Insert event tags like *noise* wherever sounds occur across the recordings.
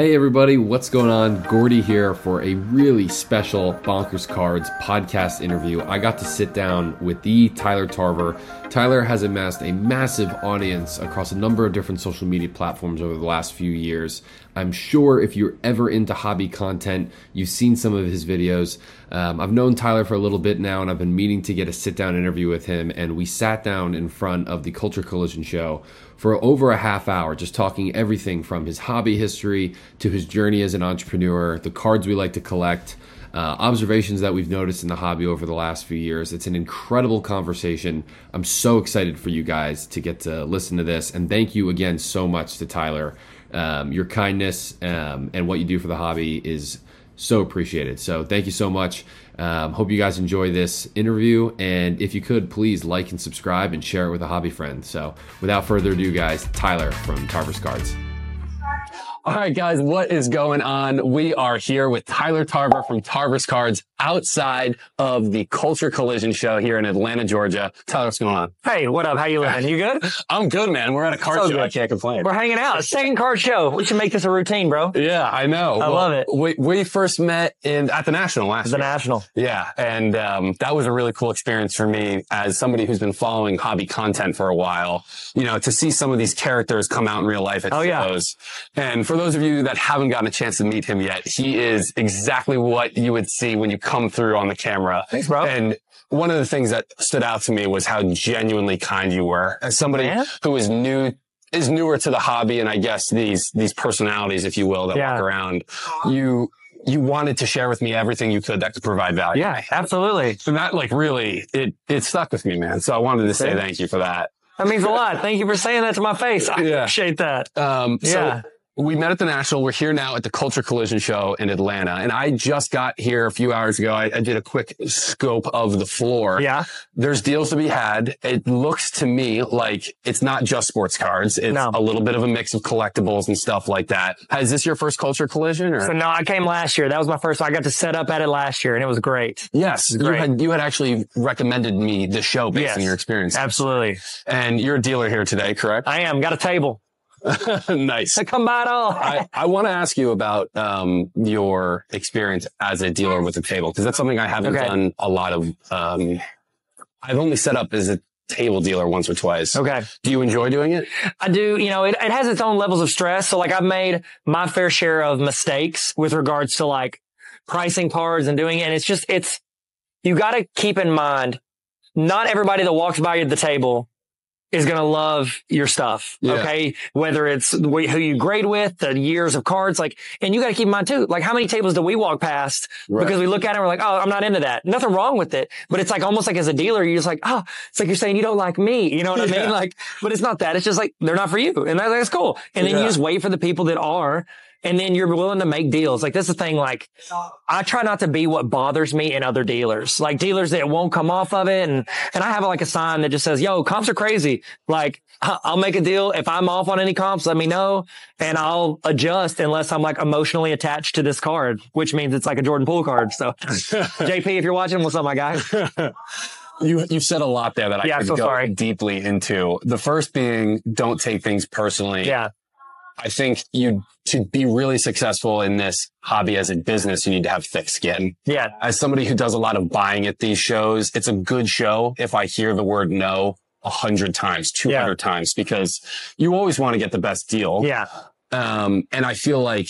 Hey everybody, what's going on? Gordy here for a really special Bonkers Cards podcast interview. I got to sit down with the Tyler Tarver. Tyler has amassed a massive audience across a number of different social media platforms over the last few years. I'm sure if you're ever into hobby content, you've seen some of his videos. Um, I've known Tyler for a little bit now, and I've been meaning to get a sit down interview with him. And we sat down in front of the Culture Collision show for over a half hour, just talking everything from his hobby history to his journey as an entrepreneur, the cards we like to collect. Uh, observations that we've noticed in the hobby over the last few years. It's an incredible conversation. I'm so excited for you guys to get to listen to this. And thank you again so much to Tyler. Um, your kindness um, and what you do for the hobby is so appreciated. So thank you so much. Um, hope you guys enjoy this interview. And if you could, please like and subscribe and share it with a hobby friend. So without further ado, guys, Tyler from Tarver's Cards. All right, guys, what is going on? We are here with Tyler Tarver from Tarver's Cards outside of the Culture Collision show here in Atlanta, Georgia. Tyler, what's going on? Hey, what up? How you living? You good? *laughs* I'm good, man. We're at a card So show. good. I can't complain. We're hanging out. Second card show. We should make this a routine, bro. yeah, I know. I love it. We, we first met in at the National last The year. national. Yeah, and um, that was a really cool experience for me as somebody who's been following hobby content for a while. You know, to see some of these characters come out in real life at Oh, yeah. And for those of you that haven't gotten a chance to meet him yet, he is exactly what you would see when you come through on the camera. Thanks, bro. And one of the things that stood out to me was how genuinely kind you were. As somebody Yeah. who is new is newer to the hobby and I guess these these personalities, if you will, that Yeah. walk around, you you wanted to share with me everything you could that could provide value. Yeah, absolutely. And that like really it it stuck with me, man. So I wanted to say thank you for that. That means a lot. Thank you for saying that to my face. I Yeah. appreciate that. Um so Yeah. We met at the National. We're here now at the Culture Collision Show in Atlanta. And I just got here a few hours ago. I, I did a quick scope of the floor. Yeah. There's deals to be had. It looks to me like it's not just sports cards. It's No. a little bit of a mix of collectibles and stuff like that. Is this your first Culture Collision or? So no, I came last year. That was my first. I got to set up at it last year and it was great. yes. You Great. had, you had actually recommended me the show based Yes. on your experience. Absolutely. And you're a dealer here today, correct? I am. Got a table. *laughs* nice. So *laughs* come by it all. I, I want to ask you about um, your experience as a dealer with a table because that's something I haven't Okay. done a lot of. Um, I've only set up as a table dealer once or twice. okay. Do you enjoy doing it? I do, you know, it, it has its own levels of stress. So like I've made my fair share of mistakes with regards to like pricing cards and doing it. And it's just, it's, you got to keep in mind, not everybody that walks by the table is going to love your stuff. Yeah. Okay. Whether it's who you grade with, the years of cards, like, and you got to keep in mind too, like how many tables do we walk past Right. because we look at it and we're like, oh, I'm not into that. Nothing wrong with it. But it's like almost like as a dealer, you're just like, oh, it's like you're saying you don't like me. You know what I Yeah. mean? Like, but it's not that. It's just like they're not for you. And that, that's cool. And then Yeah. you just wait for the people that are. And then you're willing to make deals. Like this is the thing. Like I try not to be what bothers me in other dealers, like dealers that won't come off of it. And, and I have like a sign that just says, yo, comps are crazy. Like I'll make a deal. If I'm off on any comps, let me know and I'll adjust unless I'm like emotionally attached to this card, which means it's like a Jordan Poole card. So *laughs* JP, if you're watching, what's up, my guy? *laughs* You you said a lot there that I Yeah, could so go sorry. deeply into. The first being don't take things personally. Yeah. I think you to be really successful in this hobby as a business, you need to have thick skin. Yeah. as somebody who does a lot of buying at these shows, it's a good show if I hear the word no a hundred times, two hundred times, because you always want to get the best deal. Yeah. Um, and I feel like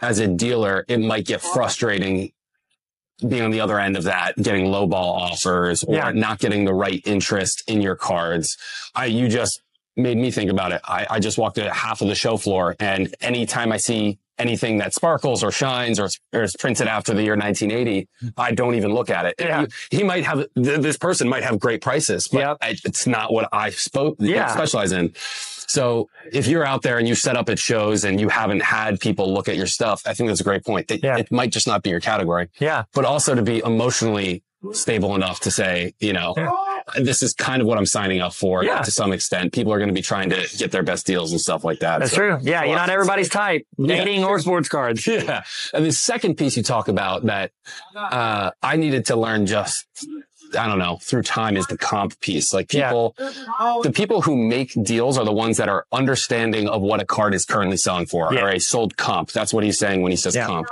as a dealer, it might get frustrating being on the other end of that, getting lowball offers or Yeah. not getting the right interest in your cards. I, you just made me think about it. I, I just walked half of the show floor and anytime I see anything that sparkles or shines or, or is printed after the year 1980, I don't even look at it. Yeah. He, might have, th- this person might have great prices, but Yep. I, it's not what I spoke, Yeah. specialize in. So if you're out there and you set up at shows and you haven't had people look at your stuff, I think that's a great point. It, Yeah. it might just not be your category, Yeah. but also to be emotionally stable enough to say, you know, this is kind of what I'm signing up for Yeah. to some extent. People are going to be trying to get their best deals and stuff like that. That's So- true. Yeah. You're not everybody's type. Yeah. Dating or *laughs* sports cards. Yeah. And the second piece you talk about that uh, I needed to learn just I don't know, through time is the comp piece. Like Yeah. people, the people who make deals are the ones that are understanding of what a card is currently selling for Yeah. or a sold comp. That's what he's saying when he says Yeah. comp.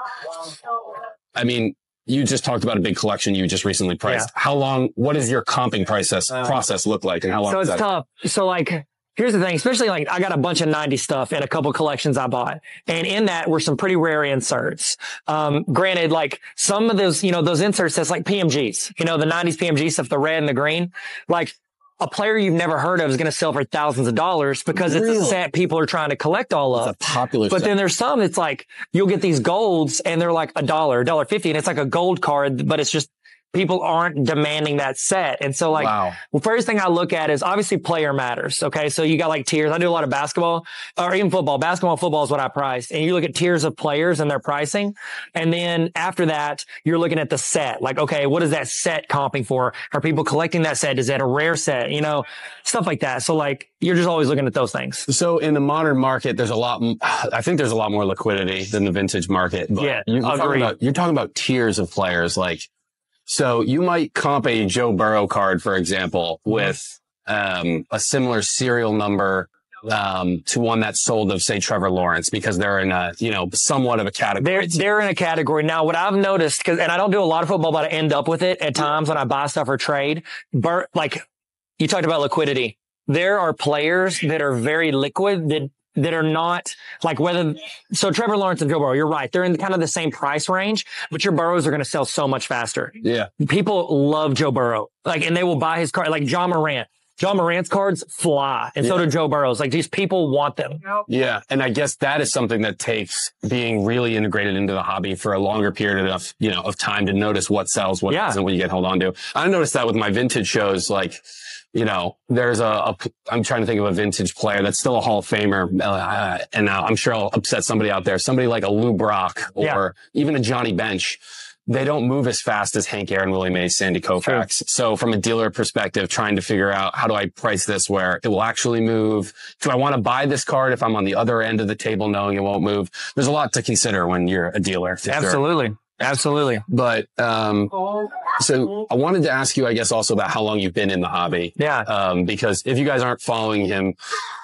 I mean, you just talked about a big collection you just recently priced. How long, what does your comping process, process look like and how long So it's that? tough. So like, here's the thing, especially like I got a bunch of 90 stuff in a couple collections I bought. And in that were some pretty rare inserts. Um, granted, like some of those, you know, those inserts that's like PMGs, you know, the 90s PMG stuff, the red and the green, like a player you've never heard of is going to sell for thousands of dollars because it's a set people are trying to collect all of. It's a popular But set. then there's some that's like you'll get these golds and they're like a dollar, a dollar fifty, and it's like a gold card, but it's just people aren't demanding that set. And so like wow. well, first thing I look at is obviously player matters. Okay. So you got like tiers. I do a lot of basketball or even football. Basketball football is what I price. And you look at tiers of players and their pricing. And then after that, you're looking at the set. Like, okay, what is that set comping for? Are people collecting that set? Is that a rare set? You know, stuff like that. So like, you're just always looking at those things. So in the modern market, there's a lot. *sighs* I think there's a lot more liquidity than the vintage market. But Yeah, you're talking, about, you're talking about tiers of players. Like, so you might comp a Joe Burrow card, for example, Mm-hmm. with um, a similar serial number um, to one that's sold of, say, Trevor Lawrence, because they're in a, you know, somewhat of a category. They're they're in a category now. What I've noticed, because and I don't do a lot of football, but I end up with it at times when I buy stuff or trade. Bur- like you talked about liquidity. There are players that are very liquid that that are not like whether so Trevor Lawrence and Joe Burrow. You're right. They're in kind of the same price range, but your Burrows are going to sell so much faster. yeah. People love Joe Burrow, like, and they will buy his card. Like Ja Morant. Ja Morant's cards fly, and so do Joe Burrow's. Like these people want them. Yeah. And I guess that is something that takes being really integrated into the hobby for a longer period of, you know, of time to notice what sells, what Yeah. doesn't, what you get hold on to. I noticed that with my vintage shows, like, you know, there's a, a I'm trying to think of a vintage player that's still a Hall of Famer. Uh, and now I'm sure I'll upset somebody out there. Somebody like a Lou Brock or Yeah. even a Johnny Bench. They don't move as fast as Hank Aaron, Willie Mays, Sandy Koufax. So from a dealer perspective, trying to figure out how do I price this where it will actually move? Do I want to buy this card if I'm on the other end of the table knowing it won't move? There's a lot to consider when you're a dealer. for sure. Absolutely, absolutely. But, um, so I wanted to ask you, I guess, also about how long you've been in the hobby. Yeah. Um, because if you guys aren't following him,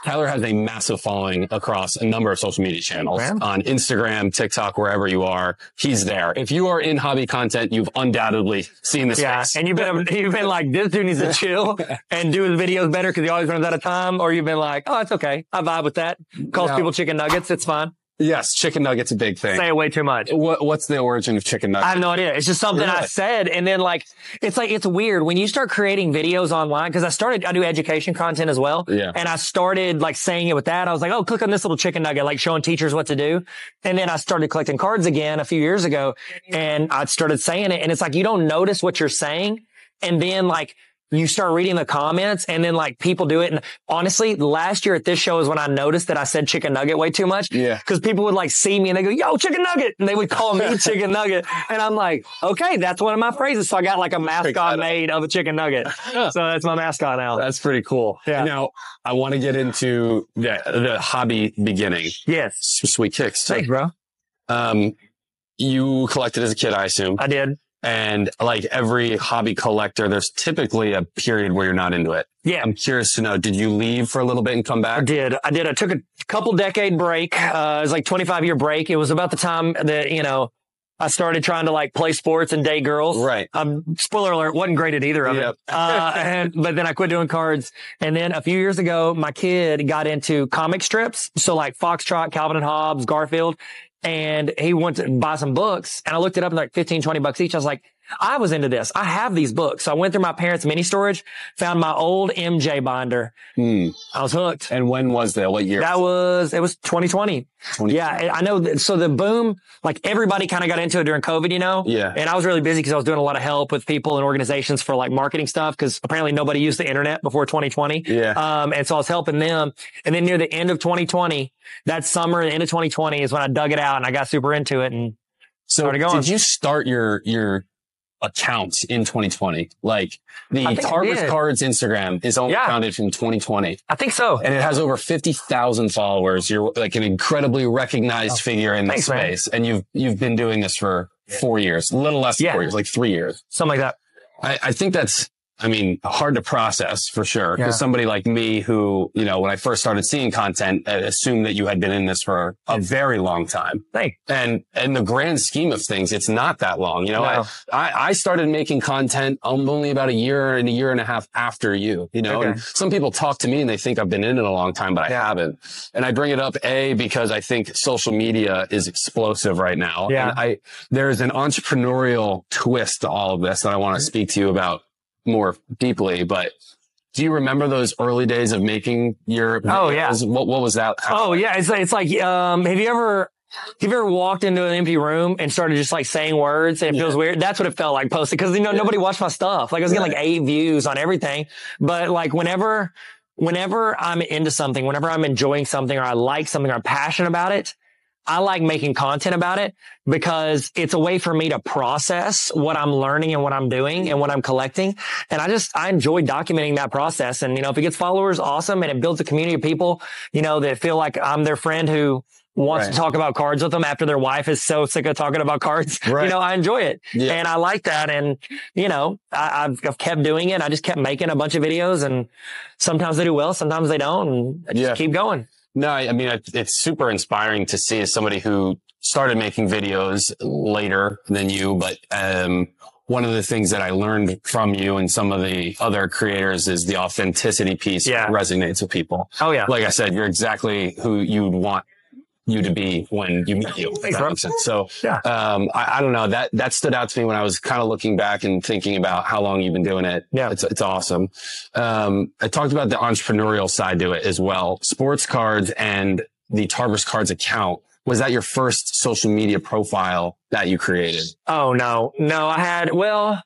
Tyler has a massive following across a number of social media channels Yeah. on Instagram, TikTok, wherever you are. He's there. If you are in hobby content, you've undoubtedly seen this Yeah, face. and you've been *laughs* you've been like this dude needs to chill and do his videos better because he always runs out of time, or you've been like, oh, it's okay, I vibe with that. Calls No. people chicken nuggets, it's fine. Yes, chicken nuggets a big thing. Say it way too much. What, what's the origin of chicken nuggets? I have no idea. It's just something I said, and then like it's like it's weird when you start creating videos online because I started I do education content as well, Yeah. and I started like saying it with that. I was like, oh, click on this little chicken nugget, like showing teachers what to do, and then I started collecting cards again a few years ago, and I started saying it, and it's like you don't notice what you're saying, and then like. You start reading the comments and then like people do it. And honestly, last year at this show is when I noticed that I said chicken nugget way too much. Yeah. Cause people would like see me and they go, yo, chicken nugget. And they would call me *laughs* chicken nugget. And I'm like, okay, that's one of my phrases. So I got like a mascot made of a chicken nugget. *laughs* So that's my mascot now. That's pretty cool. Yeah. Now, I want to get into the, the hobby beginning. Yes. Sweet kicks. too. Thanks, bro. Um, you collected as a kid, I assume. I did. And like every hobby collector, there's typically a period where you're not into it. Yeah. I'm curious to know, did you leave for a little bit and come back? I did. I did. I took a couple decade break. Uh, it was like 25 year break. It was about the time that, you know, I started trying to like play sports and date girls. Right. Um, spoiler alert, wasn't great at either of Yep. it. Uh, and, but then I quit doing cards. And then a few years ago, my kid got into comic strips. So like Foxtrot, Calvin and Hobbes, Garfield. And he went to buy some books and I looked it up and like 15, 20 bucks each. I was like, I was into this. I have these books. So I went through my parents' mini storage, found my old MJ binder. Hmm. I was hooked. And when was that? What year? That was, it was 2020. 20 Yeah. I know. That, so the boom, like everybody kind of got into it during COVID, you know? Yeah. And I was really busy because I was doing a lot of help with people and organizations for like marketing stuff because apparently nobody used the internet before 2020. Yeah. Um, and so I was helping them. And then near the end of 2020, that summer, the end of 2020 is when I dug it out and I got super into it. And So started going. did you start your, your account in 2020? Like the I think I Tarver's did. Cards Instagram is only Yeah. founded in 2020 I think so. and it has over 50,000 followers. You're like an incredibly recognized oh, figure in this Oh, Thanks, man. space. And you've, you've been doing this for four years, a little less than Yeah. four years, like three years. Something like that. I, I think that's, I mean, hard to process for sure. Because Yeah. somebody like me who, you know, when I first started seeing content, uh, assumed that you had been in this for a very long time. Thank And in the grand scheme of things, it's not that long. You know, No. I, I, I started making content um, only about a year and a year and a half after you, you know, Okay. and some people talk to me and they think I've been in it a long time, but I Yeah. haven't. And I bring it up A, because I think social media is explosive right now. Yeah. And I, there's an entrepreneurial twist to all of this that I want to speak to you about more deeply, but do you remember those early days of making your Oh, yeah. What, what was that? Oh yeah, it's like, it's like um, have you ever have you ever walked into an empty room and started just like saying words and it feels weird? That's what it felt like posting because you know nobody watched my stuff. Like I was getting like eight views on everything, but like whenever whenever I'm into something, whenever I'm enjoying something or I like something or I'm passionate about it. I like making content about it because it's a way for me to process what I'm learning and what I'm doing and what I'm collecting. And I just, I enjoy documenting that process. And, you know, if it gets followers, awesome. And it builds a community of people, you know, that feel like I'm their friend who wants Right. to talk about cards with them after their wife is so sick of talking about cards. *laughs* Right. You know, I enjoy it Yeah. and I like that. And, you know, I, I've, I've kept doing it. I just kept making a bunch of videos and sometimes they do well, sometimes they don't. And I just Yeah. keep going. No, I I mean, it- it's super inspiring to see as somebody who started making videos later than you, but, um, one of the things that I learned from you and some of the other creators is the authenticity piece Yeah. resonates with people. Oh yeah. Like I said, you're exactly who you'd want you to be when you meet you. if Thanks, makes sense. So, Yeah. um, I, I don't know that, that stood out to me when I was kind of looking back and thinking about how long you've been doing it. Yeah. It's, it's awesome. Um, I talked about the entrepreneurial side to it as well. Sports cards and the Tarver's cards account. Was that your first social media profile that you created? Oh no, no, I had, well,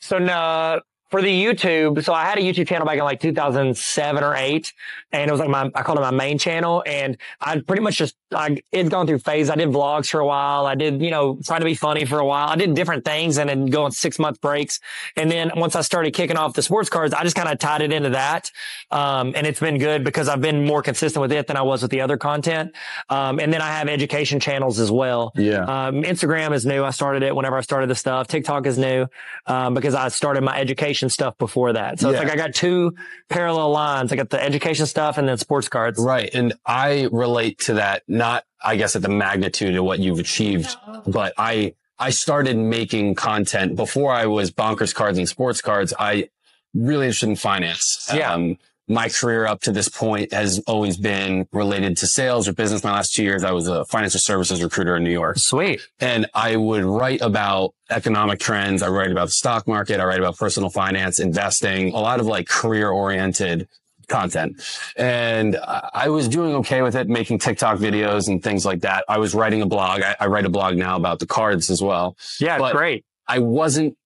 so no, for the YouTube, so I had a YouTube channel back in like 2007 or eight, and it was like my, I called it my main channel, and I pretty much just I it's gone through phase. I did vlogs for a while. I did, you know, trying to be funny for a while. I did different things and then go on six month breaks. And then once I started kicking off the sports cards, I just kind of tied it into that. Um, and it's been good because I've been more consistent with it than I was with the other content. Um, and then I have education channels as well. Yeah. Um, Instagram is new. I started it whenever I started the stuff. TikTok is new, um, because I started my education stuff before that. So Yeah. it's like I got two parallel lines. I got the education stuff and then sports cards. Right. And I relate to that, not, I guess, at the magnitude of what you've achieved, but I, I started making content before I was bonkers cards and sports cards. I really interested in finance. Yeah. Um, my career up to this point has always been related to sales or business. My last two years, I was a financial services recruiter in New York Sweet. and I would write about economic trends. I write about the stock market. I write about personal finance, investing, a lot of like career oriented content. And I was doing okay with it, making TikTok videos and things like that. I was writing a blog. I, I write a blog now about the cards as well. Yeah. But- great. I wasn't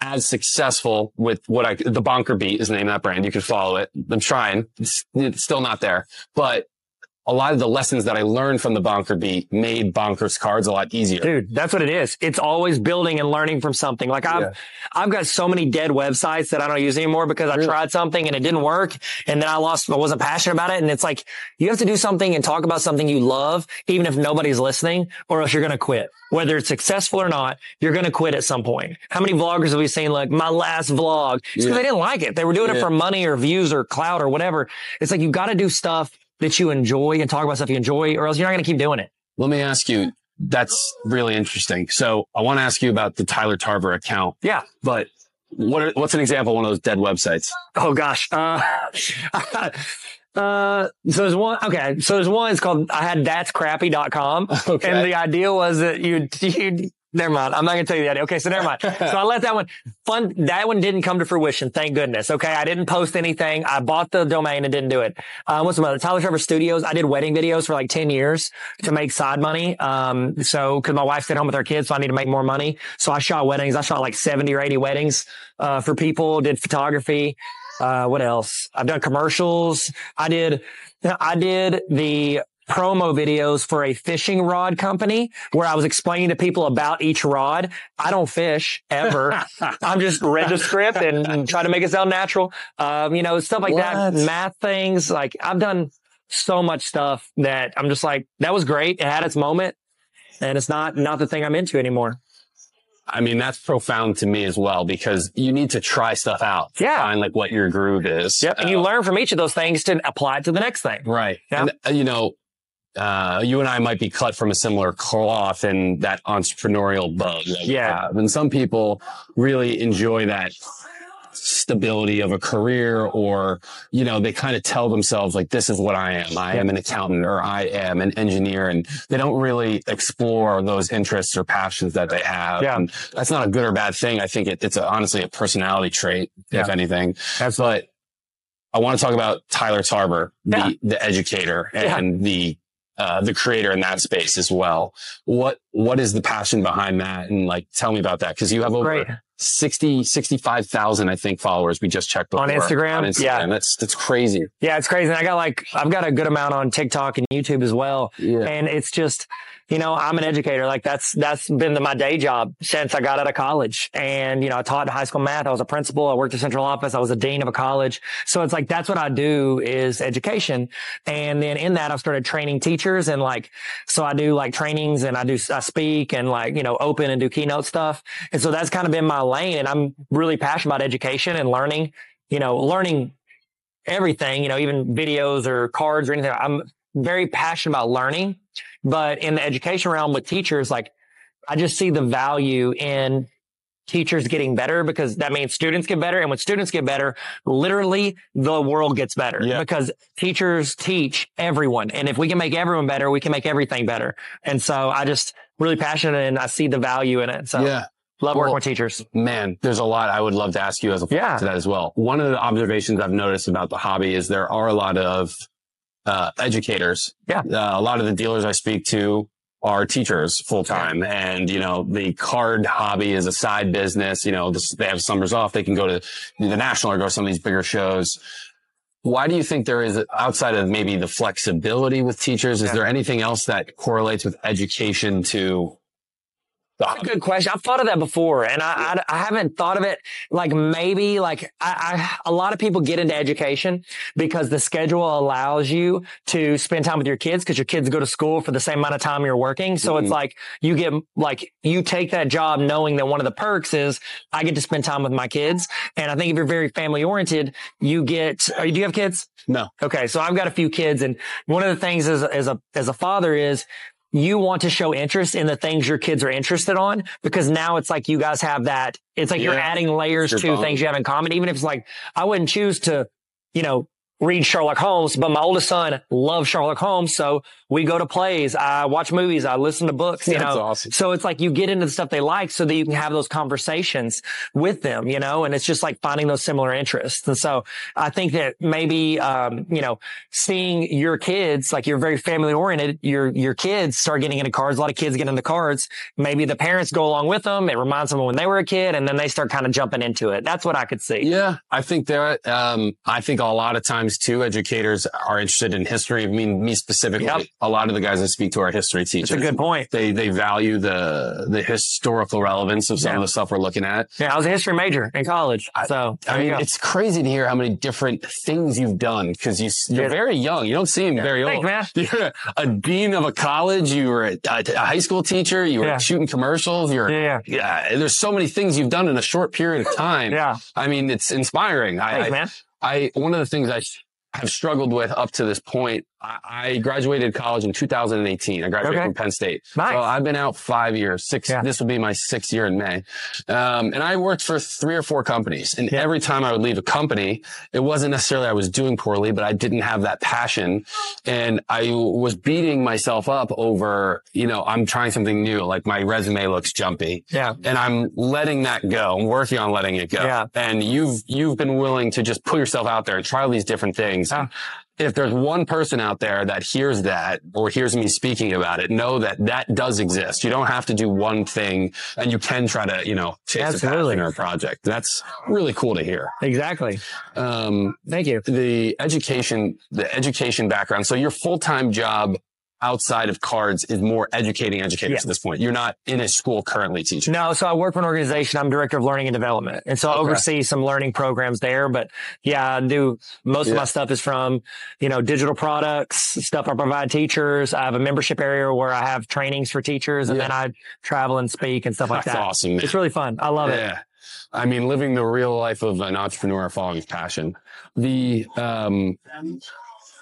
as successful with what I, the Bonker Beat is the name of that brand. You can follow it. I'm trying. It's, it's still not there, but a lot of the lessons that I learned from the Bonker Beat made Bonkers cards a lot easier. Dude, that's what it is. It's always building and learning from something. Like I've, Yeah. I've got so many dead websites that I don't use anymore because I Really? tried something and it didn't work. And then I lost, I wasn't passionate about it. And it's like, you have to do something and talk about something you love, even if nobody's listening, or else you're going to quit. Whether it's successful or not, you're going to quit at some point. How many vloggers have we seen like my last vlog? It's because Yeah. they didn't like it. They were doing it for money or views or clout or whatever. It's like, you got to do stuff that you enjoy and talk about stuff you enjoy, or else you're not going to keep doing it. Let me ask you, that's really interesting. So I want to ask you about the Tyler Tarver account, Yeah. but what are, what's an example of one of those dead websites? Oh gosh. Uh, *laughs* uh, so there's one, okay. So there's one, it's called, I had datscrappy.com. *laughs* Okay. And the idea was that you'd, you'd, never mind. I'm not going to tell you that. Okay. So never mind. so I let that one fun. That one didn't come to fruition. Thank goodness. Okay. I didn't post anything. I bought the domain and didn't do it. Um, what's another? Tyler Tarver Studios. I did wedding videos for like 10 years to make side money. Um, so cause my wife stayed home with her kids. So I need to make more money. So I shot weddings. I shot like 70 or 80 weddings, uh, for people, did photography. Uh, what else? I've done commercials. I did, I did the promo videos for a fishing rod company where I was explaining to people about each rod. I don't fish ever. *laughs* I'm just read the script and, and try to make it sound natural. Um, you know, stuff like that, math things. Like I've done so much stuff that I'm just like, that was great. It had its moment and it's not, not the thing I'm into anymore. I mean, that's profound to me as well because you need to try stuff out. to Yeah. Find like what your groove is. Yep. And you Uh, learn from each of those things to apply it to the next thing. Right. Yeah. And, uh, you know, uh, you and I might be cut from a similar cloth in that entrepreneurial bug. that Yeah. have. And some people really enjoy that stability of a career or, you know, they kind of tell themselves like, this is what I am. I am an accountant or I am an engineer. And they don't really explore those interests or passions that they have. Yeah. And that's not a good or bad thing. I think it, it's a, honestly a personality trait, if Yeah. anything. But I want to talk about Tyler Tarver, the, Yeah. the educator Yeah. and the, uh, the creator in that space as well. What, what is the passion behind that? And like, tell me about that. Cause you have over Great. 60, 65,000, I think, followers. We just checked On. Instagram? On Instagram. Yeah. That's, that's crazy. Yeah, it's crazy. And I got like, I've got a good amount on TikTok and YouTube as well. Yeah. And it's just, you know, I'm an educator. Like that's, that's been the, my day job since I got out of college. And, you know, I taught high school math. I was a principal. I worked at central office. I was a dean of a college. So it's like, that's what I do is education. And then in that, I've started training teachers and like, so I do like trainings and I do, I speak and like, you know, open and do keynote stuff. And so that's kind of been my lane. And I'm really passionate about education and learning, you know, learning everything, you know, even videos or cards or anything. I'm very passionate about learning, but in the education realm with teachers, like I just see the value in teachers getting better because that means students get better. And when students get better, literally the world gets better Yeah. because teachers teach everyone. And if we can make everyone better, we can make everything better. And so I just really passionate and I see the value in it. So yeah. love working Well, with teachers. Man, there's a lot I would love to ask you as a Yeah. to that as well. One of the observations I've noticed about the hobby is there are a lot of uh, educators. Yeah. Uh, a lot of the dealers I speak to are teachers full time, and you know the card hobby is a side business. You know this, they have summers off; they can go to the national or go to some of these bigger shows. Why do you think there is outside of maybe the flexibility with teachers? Is Yeah. there anything else that correlates with education to That's a good question. I've thought of that before and I, I, I haven't thought of it like maybe like I, I, a lot of people get into education because the schedule allows you to spend time with your kids because your kids go to school for the same amount of time you're working. So it's Mhm. like you get like you take that job knowing that one of the perks is I get to spend time with my kids. And I think if you're very family oriented, you get, uh, do you have kids? No. Okay. So I've got a few kids and one of the things as, as a, as a father is you want to show interest in the things your kids are interested on because now it's like you guys have that. It's like you're adding layers Your to bond. things you have in common. Even if it's like, I wouldn't choose to, you know, read Sherlock Holmes, but my oldest son loves Sherlock Holmes. So we go to plays. I watch movies. I listen to books, you That's know. awesome. So it's like you get into the stuff they like so that you can have those conversations with them, you know, and it's just like finding those similar interests. And so I think that maybe, um, you know, seeing your kids, like you're very family oriented, your, your kids start getting into cards. A lot of kids get into cards. Maybe the parents go along with them. It reminds them of when they were a kid and then they start kind of jumping into it. That's what I could see. Yeah, I think there. Um, I think a lot of times too, educators are interested in history. I mean, me specifically, Yep. a lot of the guys I speak to are history teachers. That's a good point. They they value the the historical relevance of some Yeah. of the stuff we're looking at. Yeah. I was a history major in college. So I you mean, it's crazy to hear how many different things you've done because you you're Yeah. very young. You don't seem very Thanks, old. man. *laughs* You're a, dean of a college. You were a, a high school teacher. You were Yeah. shooting commercials. You're Yeah. yeah. There's so many things you've done in a short period of time. Yeah. I mean, it's inspiring. I, Thanks, I, man. I one of the things I have struggled with up to this point. I, graduated college in 2018. I graduated Okay. from Penn State. Nice. So I've been out five years. Six. Yeah. This will be my sixth year in May. Um, and I worked for three or four companies. And Yeah. every time I would leave a company, it wasn't necessarily I was doing poorly, but I didn't have that passion. And I was beating myself up over, you know, I'm trying something new. Like my resume looks jumpy Yeah. and I'm letting that go. I'm working on letting it go. Yeah. And you've you've been willing to just put yourself out there and try all these different things. Yeah. If there's one person out there that hears that or hears me speaking about it, know that that does exist. You don't have to do one thing and you can try to, you know, chase Absolutely. a passion or a project. That's really cool to hear. Exactly. Um, Thank you. the education, the education background. So your full-time job outside of cards is more educating educators Yeah. at this point. You're not in a school currently teaching. No, so I work for an organization. I'm director of learning and development. And so I oversee some learning programs there. But yeah, I do most of my stuff is from, you know, digital products, stuff I provide teachers. I have a membership area where I have trainings for teachers and Yeah. then I travel and speak and stuff like That's that. awesome. man. It's really fun. I love it. Yeah. I mean, living the real life of an entrepreneur following his passion. The, um,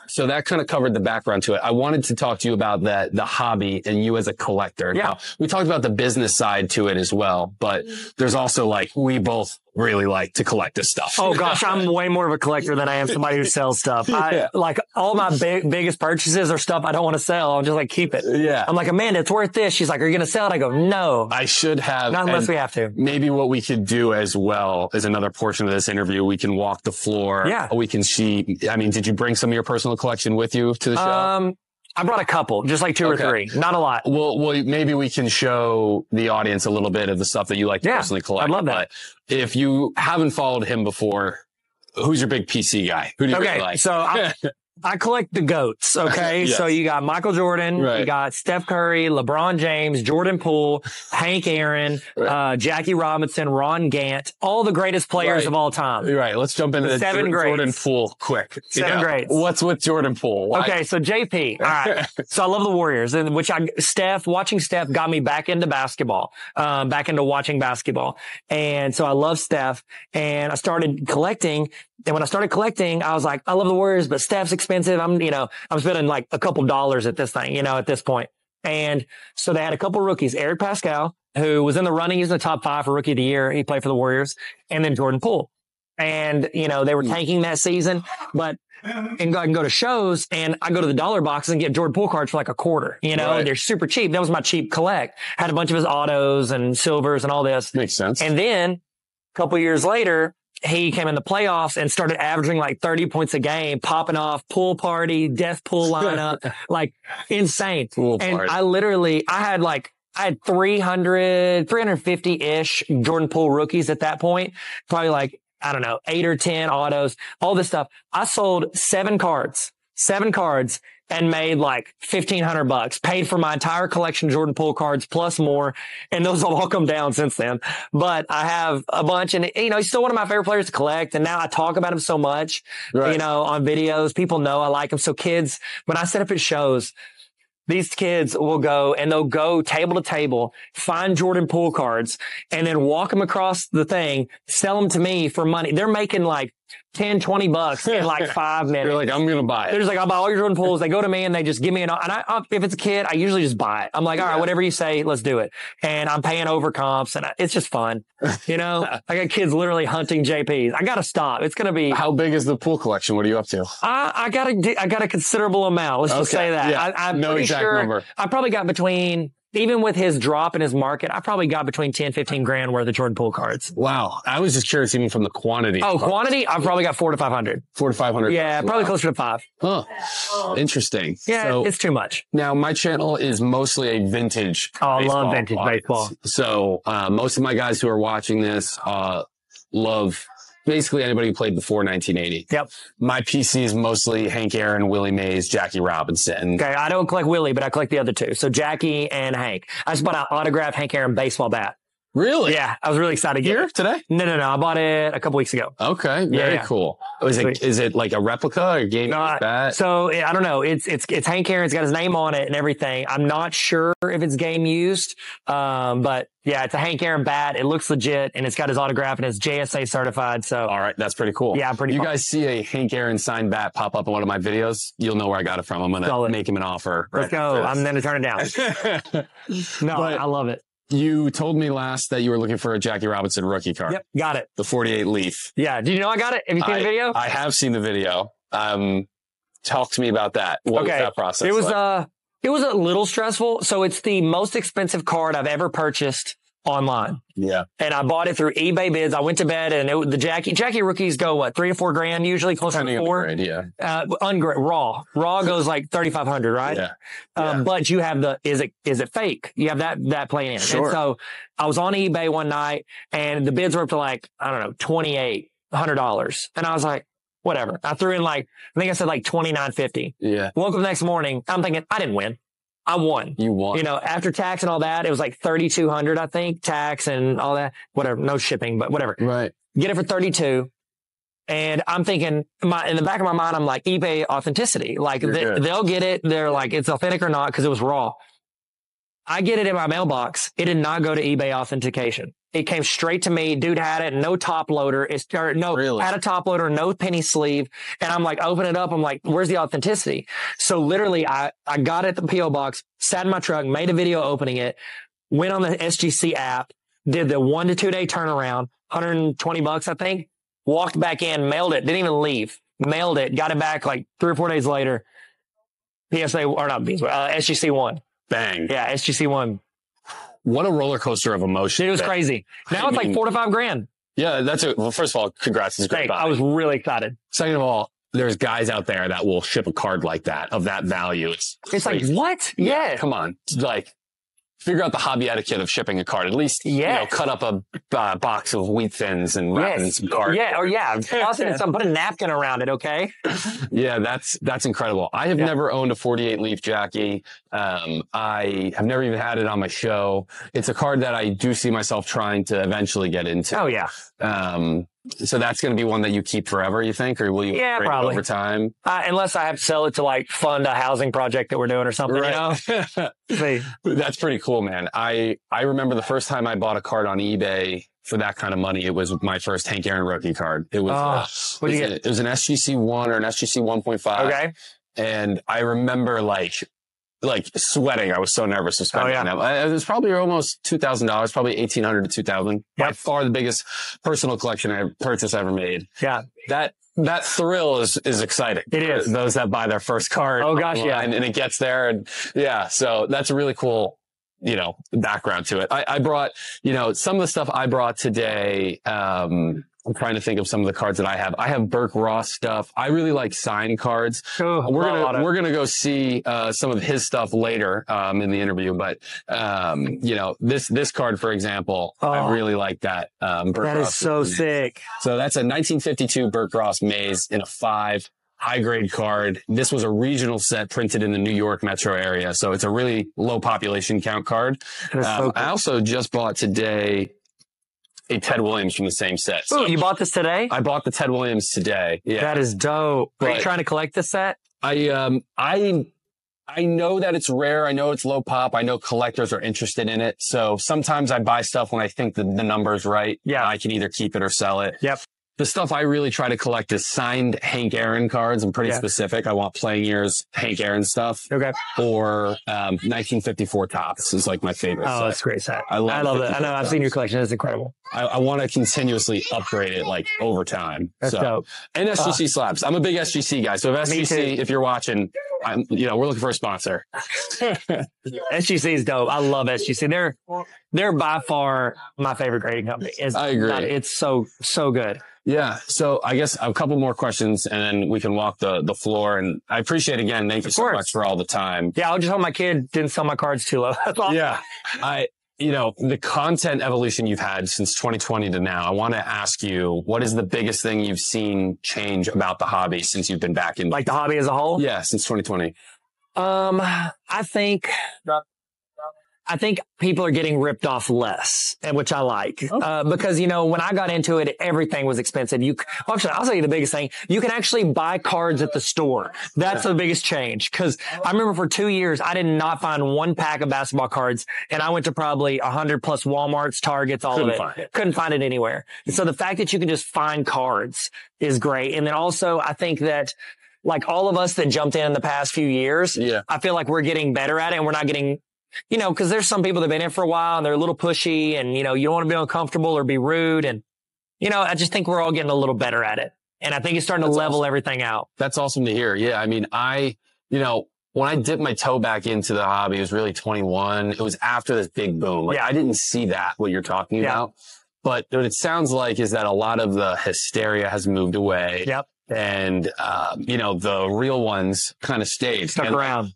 so that kind of covered the background to it. I wanted to talk to you about that, the hobby and you as a collector. Yeah. Now, we talked about the business side to it as well, but mm-hmm. there's also like, we both really like to collect this stuff. Oh gosh, I'm way more of a collector than I am somebody who sells stuff. *laughs* I Yeah. like all my big, biggest purchases are stuff I don't want to sell. I'm just like keep it. yeah. I'm like, Amanda, it's worth this. She's like, are you going to sell it? I go, no, I should have. not unless we have to. Maybe what we could do as well is another portion of this interview. We can walk the floor. Yeah. We can see. I mean, did you bring some of your personal collection with you to the show? Um, I brought a couple, just like two Okay. or three, not a lot. Well, well, maybe we can show the audience a little bit of the stuff that you like to Yeah, personally collect. I'd love that. But if you haven't followed him before, who's your big PC guy? Who do you Okay, really like? so I, *laughs* I collect the goats. *laughs* Okay, Yes. so you got Michael Jordan, Right. you got Steph Curry, LeBron James, Jordan Poole, Hank Aaron, Right. uh, Jackie Robinson, Ron Gant, all the greatest players Right. of all time. Right. Let's jump into the Seven grades. Jordan Poole quick. Seven grades. What's with Jordan Poole? Why- Okay, so JP. All right. *laughs* so I love the Warriors, and which I Steph watching Steph got me back into basketball, um, back into watching basketball, and so I love Steph, and I started collecting. And when I started collecting, I was like, I love the Warriors, but Steph's expensive. I'm, you know, I'm spending like a couple dollars at this thing, you know, at this point. And so they had a couple rookies, Eric Paschall, who was in the running. He's in the top five for rookie of the year. He played for the Warriors and then Jordan Poole. And, you know, they were hmm. tanking that season, but and go, I can go to shows and I go to the dollar boxes and get Jordan Poole cards for like a quarter. You know, Right. they're super cheap. That was my cheap collect. Had a bunch of his autos and silvers and all this. Makes sense. And then a couple years later, he came in the playoffs and started averaging like 30 points a game, popping off pool party, death pool *laughs* lineup, like insane. Pool and party. I literally, I had like, I had 300, 350 ish Jordan Poole rookies at that point. Probably like, I don't know, eight or 10 autos, all this stuff. I sold seven cards, seven cards and made like 1500 bucks, paid for my entire collection of Jordan Poole cards plus more. And those have all come down since then. But I have a bunch and, you know, he's still one of my favorite players to collect. And now I talk about him so much, Right. you know, on videos. People know I like him. So kids, when I set up at shows, these kids will go and they'll go table to table, find Jordan Poole cards and then walk them across the thing, sell them to me for money. They're making like 10, 20 bucks in like *laughs* five minutes. You're like, I'm going to buy it. They're just like, I'll buy all your Jordan Pooles. They go to me and they just give me an, and I, I, if it's a kid, I usually just buy it. I'm like, all right, whatever you say, let's do it. And I'm paying over comps and I, it's just fun. You know, *laughs* I got kids literally hunting JPs. I got to stop. It's going to be, How big is the pool collection? What are you up to? I, I got a, I got a considerable amount. Let's just say that. yeah. I, I'm No exact sure number. I probably got between, even with his drop in his market, I probably got between 10, 15 grand worth of Jordan Poole cards. Wow. I was just curious, even from the quantity. Oh, quantity? I've probably got four to 500. Four to 500. Yeah, probably closer to five. Huh. Interesting. Yeah, So it's too much. now my channel is mostly a vintage. Oh, I love vintage audience. baseball. So uh, most of my guys who are watching this uh, love basically anybody who played before 1980. Yep. My PC is mostly Hank Aaron, Willie Mays, Jackie Robinson. Okay, I don't collect Willie, but I collect the other two. So Jackie and Hank. I just bought an autographed Hank Aaron baseball bat. Really? Yeah, I was really excited to get Here it. today? No, no, no. I bought it a couple weeks ago. Okay. Very Yeah. cool. Is it is it like a replica or game No, I- bat? So I don't know. It's it's it's Hank Aaron's got his name on it and everything. I'm not sure if it's game used, um, but yeah, it's a Hank Aaron bat. It looks legit and it's got his autograph and it's JSA certified. So All right, that's pretty cool. Yeah, pretty You fun. guys see a Hank Aaron signed bat pop up in one of my videos, you'll know where I got it from. I'm gonna Solid. make him an offer. let's go. I'm to turn it down. *laughs* No, But- I love it. You told me last that you were looking for a Jackie Robinson rookie card, Yep, got it. the 48 Leaf. Yeah. Did you know I got it? Have you seen I, the video? I have seen the video. Um, talk to me about that. What was that process? It was like? uh it was a little stressful. So it's the most expensive card I've ever purchased online. yeah, And I bought it through eBay bids. I went to bed and it, the Jackie Jackie rookies go what three or four grand usually close to four. Yeah, Uh, ungra- raw raw goes like thirty five hundred, right? yeah. Um, Yeah. But you have the is it is it fake? You have that that playing in. Sure. And so I was on eBay one night and the bids were up to like I don't know twenty eight hundred dollars, and I was like whatever. I threw in like I think I said like twenty nine fifty. Yeah. Woke up the next morning. I'm thinking I didn't win. I won. You won. You know, after tax and all that, it was like 3,200, I think, tax and all that, whatever, no shipping, but whatever. right. Get it for 32. And I'm thinking my, in the back of my mind, I'm like eBay authenticity. Like they, they'll get it. They're like, it's authentic or not because it was raw. I get it in my mailbox. It did not go to eBay authentication. It came straight to me. Dude had it, no top loader. It's or no Really? had a top loader, no penny sleeve. And I'm like, open it up. I'm like, where's the authenticity? So literally, I I got it at the PO box, sat in my truck, made a video opening it, went on the SGC app, did the one to two day turnaround, 120 bucks, I think. Walked back in, mailed it, didn't even leave. Mailed it, got it back like three or four days later. PSA or not PSA, uh, SGC one. Bang. Yeah, SGC one. What a roller coaster of emotion. It was that- crazy. Now I it's like four to five grand. Yeah, that's a, well, first of all, congrats. It's great. I was really excited. Second of all, there's guys out there that will ship a card like that of that value. It's, It's like, what? Yeah, Yeah. Come on. Like, figure out the hobby etiquette of shipping a card. At least, you know, cut up a uh, box of wheat thins and wrap it in some card. Yeah. Or yeah. *laughs* Toss it in some, put a napkin around it. Okay. Yeah, that's that's incredible. I have Yeah. never owned a 48 leaf Jackie. Um, I have never even had it on my show. It's a card that I do see myself trying to eventually get into. Oh yeah. Um, so that's going to be one that you keep forever, you think, or will you Yeah, probably. over time? Uh, unless I have to sell it to like fund a housing project that we're doing or something, you know? *laughs* See, That's pretty cool, man. I, I remember the first time I bought a card on eBay for that kind of money. It was my first Hank Aaron rookie card. It was, Oh, uh, it was a- it was an SGC one or an SGC 1.5. okay. And I remember like, like sweating. I was so nervous of spending Oh, yeah. them. It was probably almost $2,000, probably 1800 to 2000 By far the biggest personal collection I purchase I ever made. Yeah. That, that thrill is, is exciting. It is. Those that buy their first card. Oh, gosh, yeah. online And it gets there and yeah. So that's a really cool, you know, background to it. I, I brought, you know, some of the stuff I brought today. Um, I'm trying to think of some of the cards that I have. I have Berk Ross stuff. I really like signed cards. Ooh, We're gonna we're gonna go see uh, some of his stuff later um, in the interview, but um, you know this this card, for example, Oh. I really like that. Um, Berk that is Ross. so sick. So that's a 1952 Berk Ross Mays in a five high grade card. This was a regional set printed in the New York metro area. So it's a really low population count card. Um, so I also just bought today a Ted Williams from the same set. So Ooh, you bought this today? I bought the Ted Williams today. Yeah. That is dope. Are you But- trying to collect this set? I, um, I, I know that it's rare. I know it's low pop. I know collectors are interested in it. So sometimes I buy stuff when I think the, the number's right. Yeah. I can either keep it or sell it. Yep. The stuff I really try to collect is signed Hank Aaron cards. I'm pretty Yeah. specific. I want playing years Hank Aaron stuff Okay. or um, 1954 Topps is like my favorite. Oh, set. that's a great set. I love I love it. I know. I've seen your collection. It's incredible. I, I want to continuously upgrade it like over time. That's so, dope. and SGC slabs. I'm a big SGC guy. So if SGC, if you're watching, I'm, you know, we're looking for a sponsor. *laughs* SGC is dope. I love SGC. They're they're by far my favorite grading company. It's, I agree. It's so so good. Yeah. So I guess a couple more questions and then we can walk the, the floor. And I appreciate again, thank you so course. much for all the time. Yeah, I'll just hope my kid didn't sell my cards too low. *laughs* Yeah. I, you know, the content evolution you've had since 2020 to now, I want to ask you, what is the biggest thing you've seen change about the hobby since you've been back in? Like the hobby as a whole. yeah, since 2020. Um, I think, I think people are getting ripped off less, and which I like, uh, because, you know, when I got into it, everything was expensive. You, well, actually, I'll tell you the biggest thing. You can actually buy cards at the store. That's the biggest change. Cause I remember for two years, I did not find one pack of basketball cards and I went to probably a hundred plus Walmarts, Targets, all Couldn't of it. find it. Couldn't find it anywhere. So the fact that you can just find cards is great. And then also I think that like all of us that jumped in in the past few years, Yeah. I feel like we're getting better at it and we're not getting, you know, cause there's some people that have been in for a while and they're a little pushy and, you know, you don't want to be uncomfortable or be rude. And, you know, I just think we're all getting a little better at it. And I think it's starting That's to level awesome. everything out. That's awesome to hear. Yeah. I mean, I, you know, when I dipped my toe back into the hobby, it was really 21. It was after this big boom. Like Yeah. I didn't see that, what you're talking Yeah. about. But what it sounds like is that a lot of the hysteria has moved away. Yep. And, um, you know, the real ones kind of stayed. Stuck And around.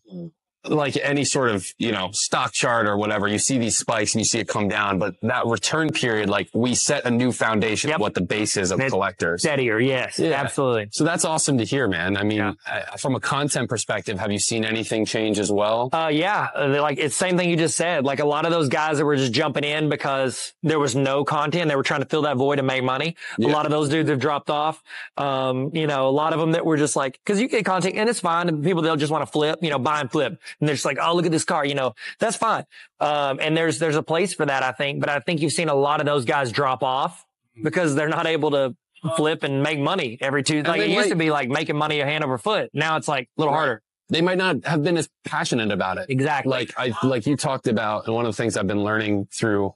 Like any sort of, you know, stock chart or whatever, you see these spikes and you see it come down, but that return period, like we set a new foundation Yep. of what the base is of It's collectors. Steadier. Yes, Yeah. absolutely. So that's awesome to hear, man. I mean, Yeah. uh, from a content perspective, have you seen anything change as well? Uh, yeah, uh, like it's same thing you just said. Like a lot of those guys that were just jumping in because there was no content, they were trying to fill that void and make money. A lot of those dudes have dropped off. Um, you know, a lot of them that were just like, cause you get content and it's fine. And people, they'll just want to flip, you know, buy and flip. And they're just like, oh, look at this car, you know, that's fine. Um, and there's, there's a place for that, I think. But I think you've seen a lot of those guys drop off because they're not able to flip and make money every two. Like it used might- to be like making money a hand over foot. Now it's like a little Right. harder. They might not have been as passionate about it. Exactly. Like I, like you talked about, and one of the things I've been learning through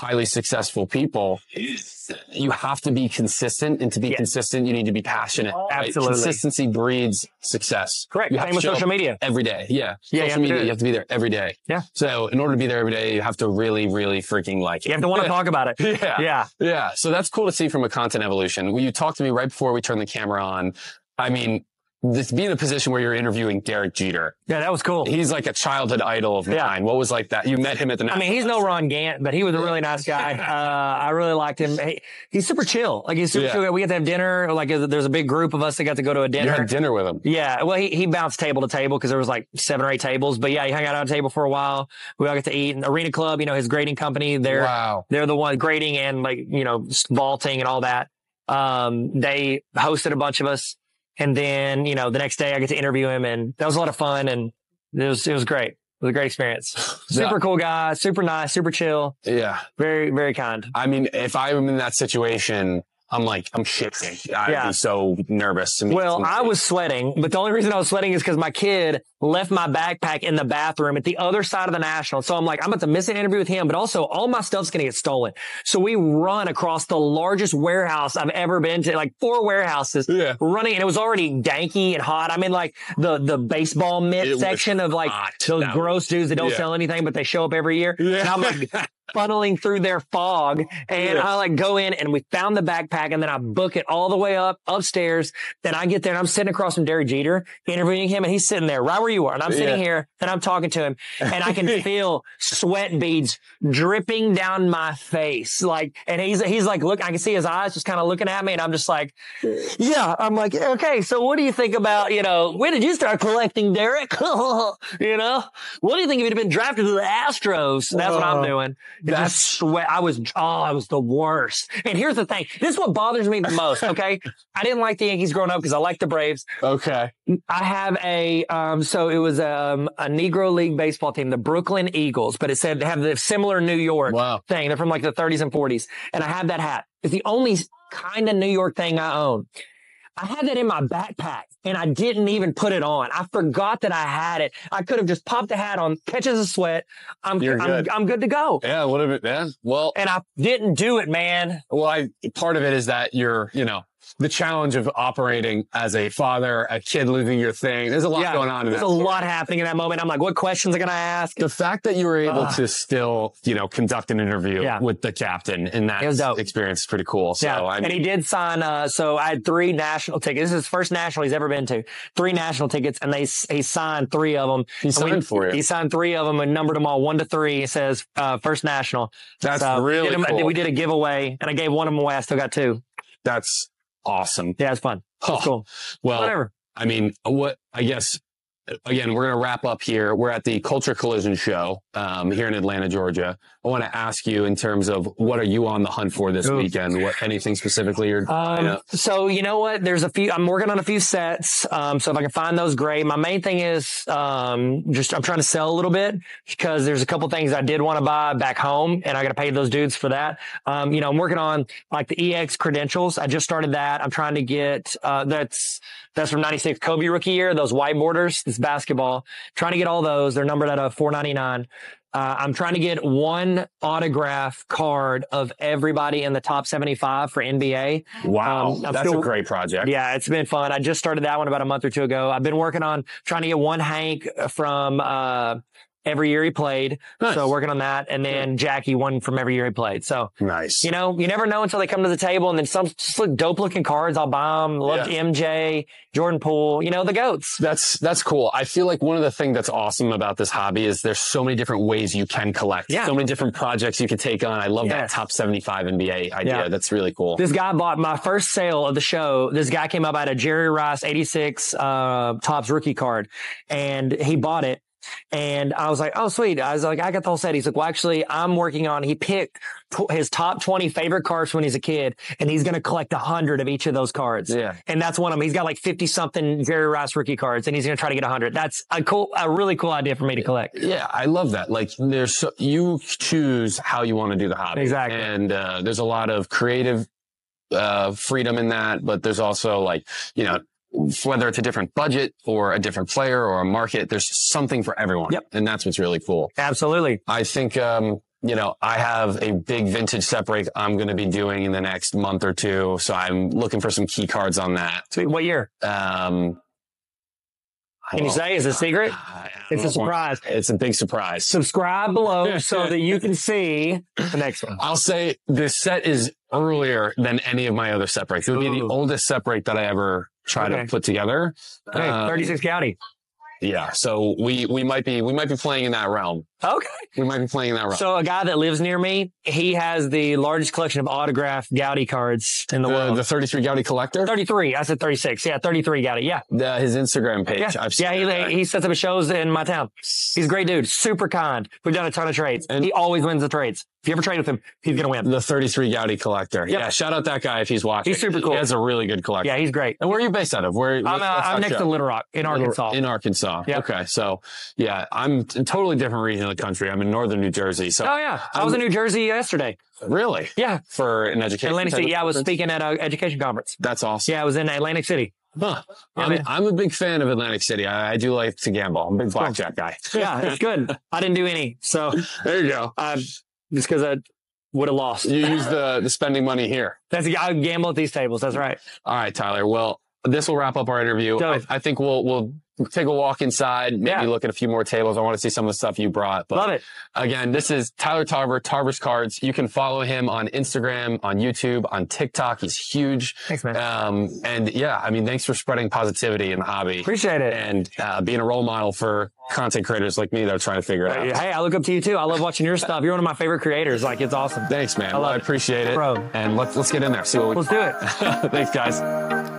highly successful people you have to be consistent and to be consistent, you need to be passionate. right? Absolutely. Consistency breeds success. Correct. You Same with social media. every day. Yeah. Yeah, you have Social to media, you have to be there every day. Yeah. So in order to be there every day, you have to really, really freaking like it. You have to want to talk about it. *laughs* Yeah. Yeah. Yeah. So that's cool to see from a content evolution. You talked to me right before we turned the camera on, I mean, this being in a position where you're interviewing Derek Jeter, Yeah, that was cool. he's like a childhood idol of Yeah. mine. What was like that? You met him at the. I mean, he's no Ron Gant, but he was a really nice guy. *laughs* Uh, I really liked him. He, he's super chill. Like he's super Yeah. chill. We got to have dinner. Like there's a big group of us that got to go to a You dinner. had dinner with him. Yeah. Well, he, he bounced table to table because there was like seven or eight tables, but yeah, he hung out on a table for a while. We all got to eat and Arena Club, you know, his grading company, they're, Wow. they're the one grading and like, you know, vaulting and all that. Um, they hosted a bunch of us. And then, you know, the next day I get to interview him and that was a lot of fun and it was, it was great. It was a great experience. *laughs* Super cool guy, super nice, super chill, Yeah. very, very kind. I mean, if I'm in that situation, I'm like, I'm shaking. I'd Yeah. be so nervous. to meet Well. I was sweating, but the only reason I was sweating is because my kid left my backpack in the bathroom at the other side of the national. So I'm like, I'm about to miss an interview with him, but also all my stuff's going to get stolen. So we run across the largest warehouse I've ever been to, like four warehouses. Yeah. Running and it was already danky and hot. I'm in like the, the baseball mitt It section of like hot. those gross dudes that don't yeah. sell anything, but they show up every year. Yeah. And I'm like *laughs* funneling through their fog and Yeah. I like go in and we found the backpack and then I book it all the way up upstairs. Then I get there and I'm sitting across from Derek Jeter interviewing him and he's sitting there right where you are. And I'm sitting Yeah. here and I'm talking to him and I can *laughs* feel sweat beads dripping down my face. Like, and he's, he's like, look, I can see his eyes just kind of looking at me and I'm just like, yeah, I'm like, okay, so what do you think about, you know, when did you start collecting, Derek? *laughs* you know, what do you think if you'd have been drafted to the Astros? That's what I'm Oh, doing. That's- just sweat. I was, oh, I was the worst. And here's the thing. This is what bothers me the most. Okay. *laughs* I didn't like the Yankees growing up because I liked the Braves. okay. I have a, um, so it was, um, a Negro League baseball team, the Brooklyn Eagles, but it said they have the similar New York Wow. thing. They're from like the 30s and 40s. And I have that hat. It's the only kind of New York thing I own. I had that in my backpack and I didn't even put it on. I forgot that I had it. I could have just popped the hat on, catches a sweat. I'm, You're I'm, good. I'm good to go. Yeah. What of it? Yeah. Well, And I didn't do it, man. well, I, part of it is that you're, you know, the challenge of operating as a father, a kid losing your thing. There's a lot Yeah, going on in There's a lot happening in that moment. I'm like, what questions are going to ask? the fact that you were able Ugh. to still, you know, conduct an interview Yeah. with the captain in that experience is pretty cool. So, yeah. I and he did sign, uh, so I had three national tickets. This is his first national he's ever been to. Three national tickets and they, he signed three of them. he signed for you. He signed three of them and numbered them all one to three. It says, uh, first national. That's So really did cool. We did a giveaway and I gave one of them away. I still got two. That's awesome. Yeah, it's fun. Oh, cool. Well, Whatever. I mean, what I guess again, we're going to wrap up here. We're at the Culture Collision Show um, here in Atlanta, Georgia. I want to ask you in terms of what are you on the hunt for this Oof. weekend? What anything specifically you're? Um, Yeah. so you know what? There's a few, I'm working on a few sets. Um, so if I can find those, great. My main thing is, um, just, I'm trying to sell a little bit because there's a couple things I did want to buy back home and I got to pay those dudes for that. Um, you know, I'm working on like the EX credentials. I just started that. I'm trying to get, uh, that's, that's from 96 Kobe rookie year, those white borders, basketball, trying to get all those. They're numbered at a 499. Uh, I'm trying to get one autograph card of everybody in the top 75 for NBA. Wow, um, that's still- a great project. Yeah, it's been fun. I just started that one about a month or two ago. I've been working on trying to get one Hank from, uh, every year he played. Nice. So working on that. And then Jackie won from every year he played. So, Nice. you know, you never know until they come to the table and then some just look dope looking cards. I'll buy them. Loved Yeah. MJ, Jordan Poole, you know, the goats. That's that's cool. I feel like one of the things that's awesome about this hobby is there's so many different ways you can collect. Yeah. So many different projects you can take on. I love that top 75 NBA idea. Yeah. That's really cool. This guy bought my first sale of the show. This guy came up at a Jerry Rice 86, uh, Topps rookie card and he bought it. And I was like, oh, sweet. I was like, I got the whole set. He's like, well, actually, I'm working on, he picked tw- his top 20 favorite cards when he's a kid and he's going to collect a hundred of each of those cards. Yeah. And that's one of them. He's got like 50 something Jerry Rice rookie cards and he's going to try to get a hundred. That's a cool, a really cool idea for me to collect. Yeah, I love that. Like, there's so, you choose how you want to do the hobby, Exactly. and uh, there's a lot of creative uh, freedom in that. But there's also like, you know, whether it's a different budget or a different player or a market, there's something for everyone. Yep. and that's what's really cool. Absolutely. I think, um, you know, I have a big vintage set break I'm going to be doing in the next month or two. So I'm looking for some key cards on that. Sweet. What year? Um, Can you say? Is it a secret? It's a surprise. It's a big surprise. Subscribe below *laughs* so that you can see the next one. I'll say this set is earlier than any of my other set breaks. It would be the Ooh. oldest set break that I ever tried Okay. to put together. Hey, Um, 36 Goudey. Yeah. So we, we might be, we might be playing in that realm. Okay. We might be playing that realm. So a guy that lives near me, he has the largest collection of autographed Goudey cards in the, the, world. the 33 Goudey collector, 33. I said 36. Yeah, 33 Goudey. Yeah. the, his Instagram page. Yeah. I've seen Yeah. that. He, he sets up shows in my town. He's a great dude. Super kind. We've done a ton of trades. And- he always wins the trades. If you ever trade with him, he's going to win. the 33 Goudey collector. Yep. Yeah. Shout out that guy if he's watching. He's super cool. He has a really good collection. Yeah. He's great. And where are you based out of? Where? I'm, uh, I'm next show. to Little Rock in Arkansas. In Arkansas. Yep. Okay. So yeah, I'm totally different region the country. I'm in northern New Jersey. So oh, yeah. I was in New Jersey yesterday. really Yeah. for an education. Atlantic City. Yeah. I was speaking at an education conference. That's awesome. Yeah. I was in Atlantic City. Huh. Yeah, I'm. I'm a big fan of Atlantic City. I, I do like to gamble. I'm a big blackjack guy. Yeah. It's good. I didn't do any. So *laughs* there you go. um, just because I would have lost. You use the, the spending money here. That's I gamble at these tables. That's right. All right, Tyler. Well, this will wrap up our interview. I, I think we'll, we'll take a walk inside, maybe Yeah. look at a few more tables. I want to see some of the stuff you brought. But Love it. again, this is Tyler Tarver, Tarver's Cards. You can follow him on Instagram, on YouTube, on TikTok. He's huge. Thanks, man. Um, and yeah, I mean, thanks for spreading positivity in the hobby Appreciate it. and uh, being a role model for content creators like me that are trying to figure it out. Hey, I look up to you too. I love watching your stuff. You're one of my favorite creators. Like it's awesome. Thanks, man. I Well, I it. appreciate it. Bro. And let's let's get in there. See what we Let's do it. *laughs* Thanks, guys.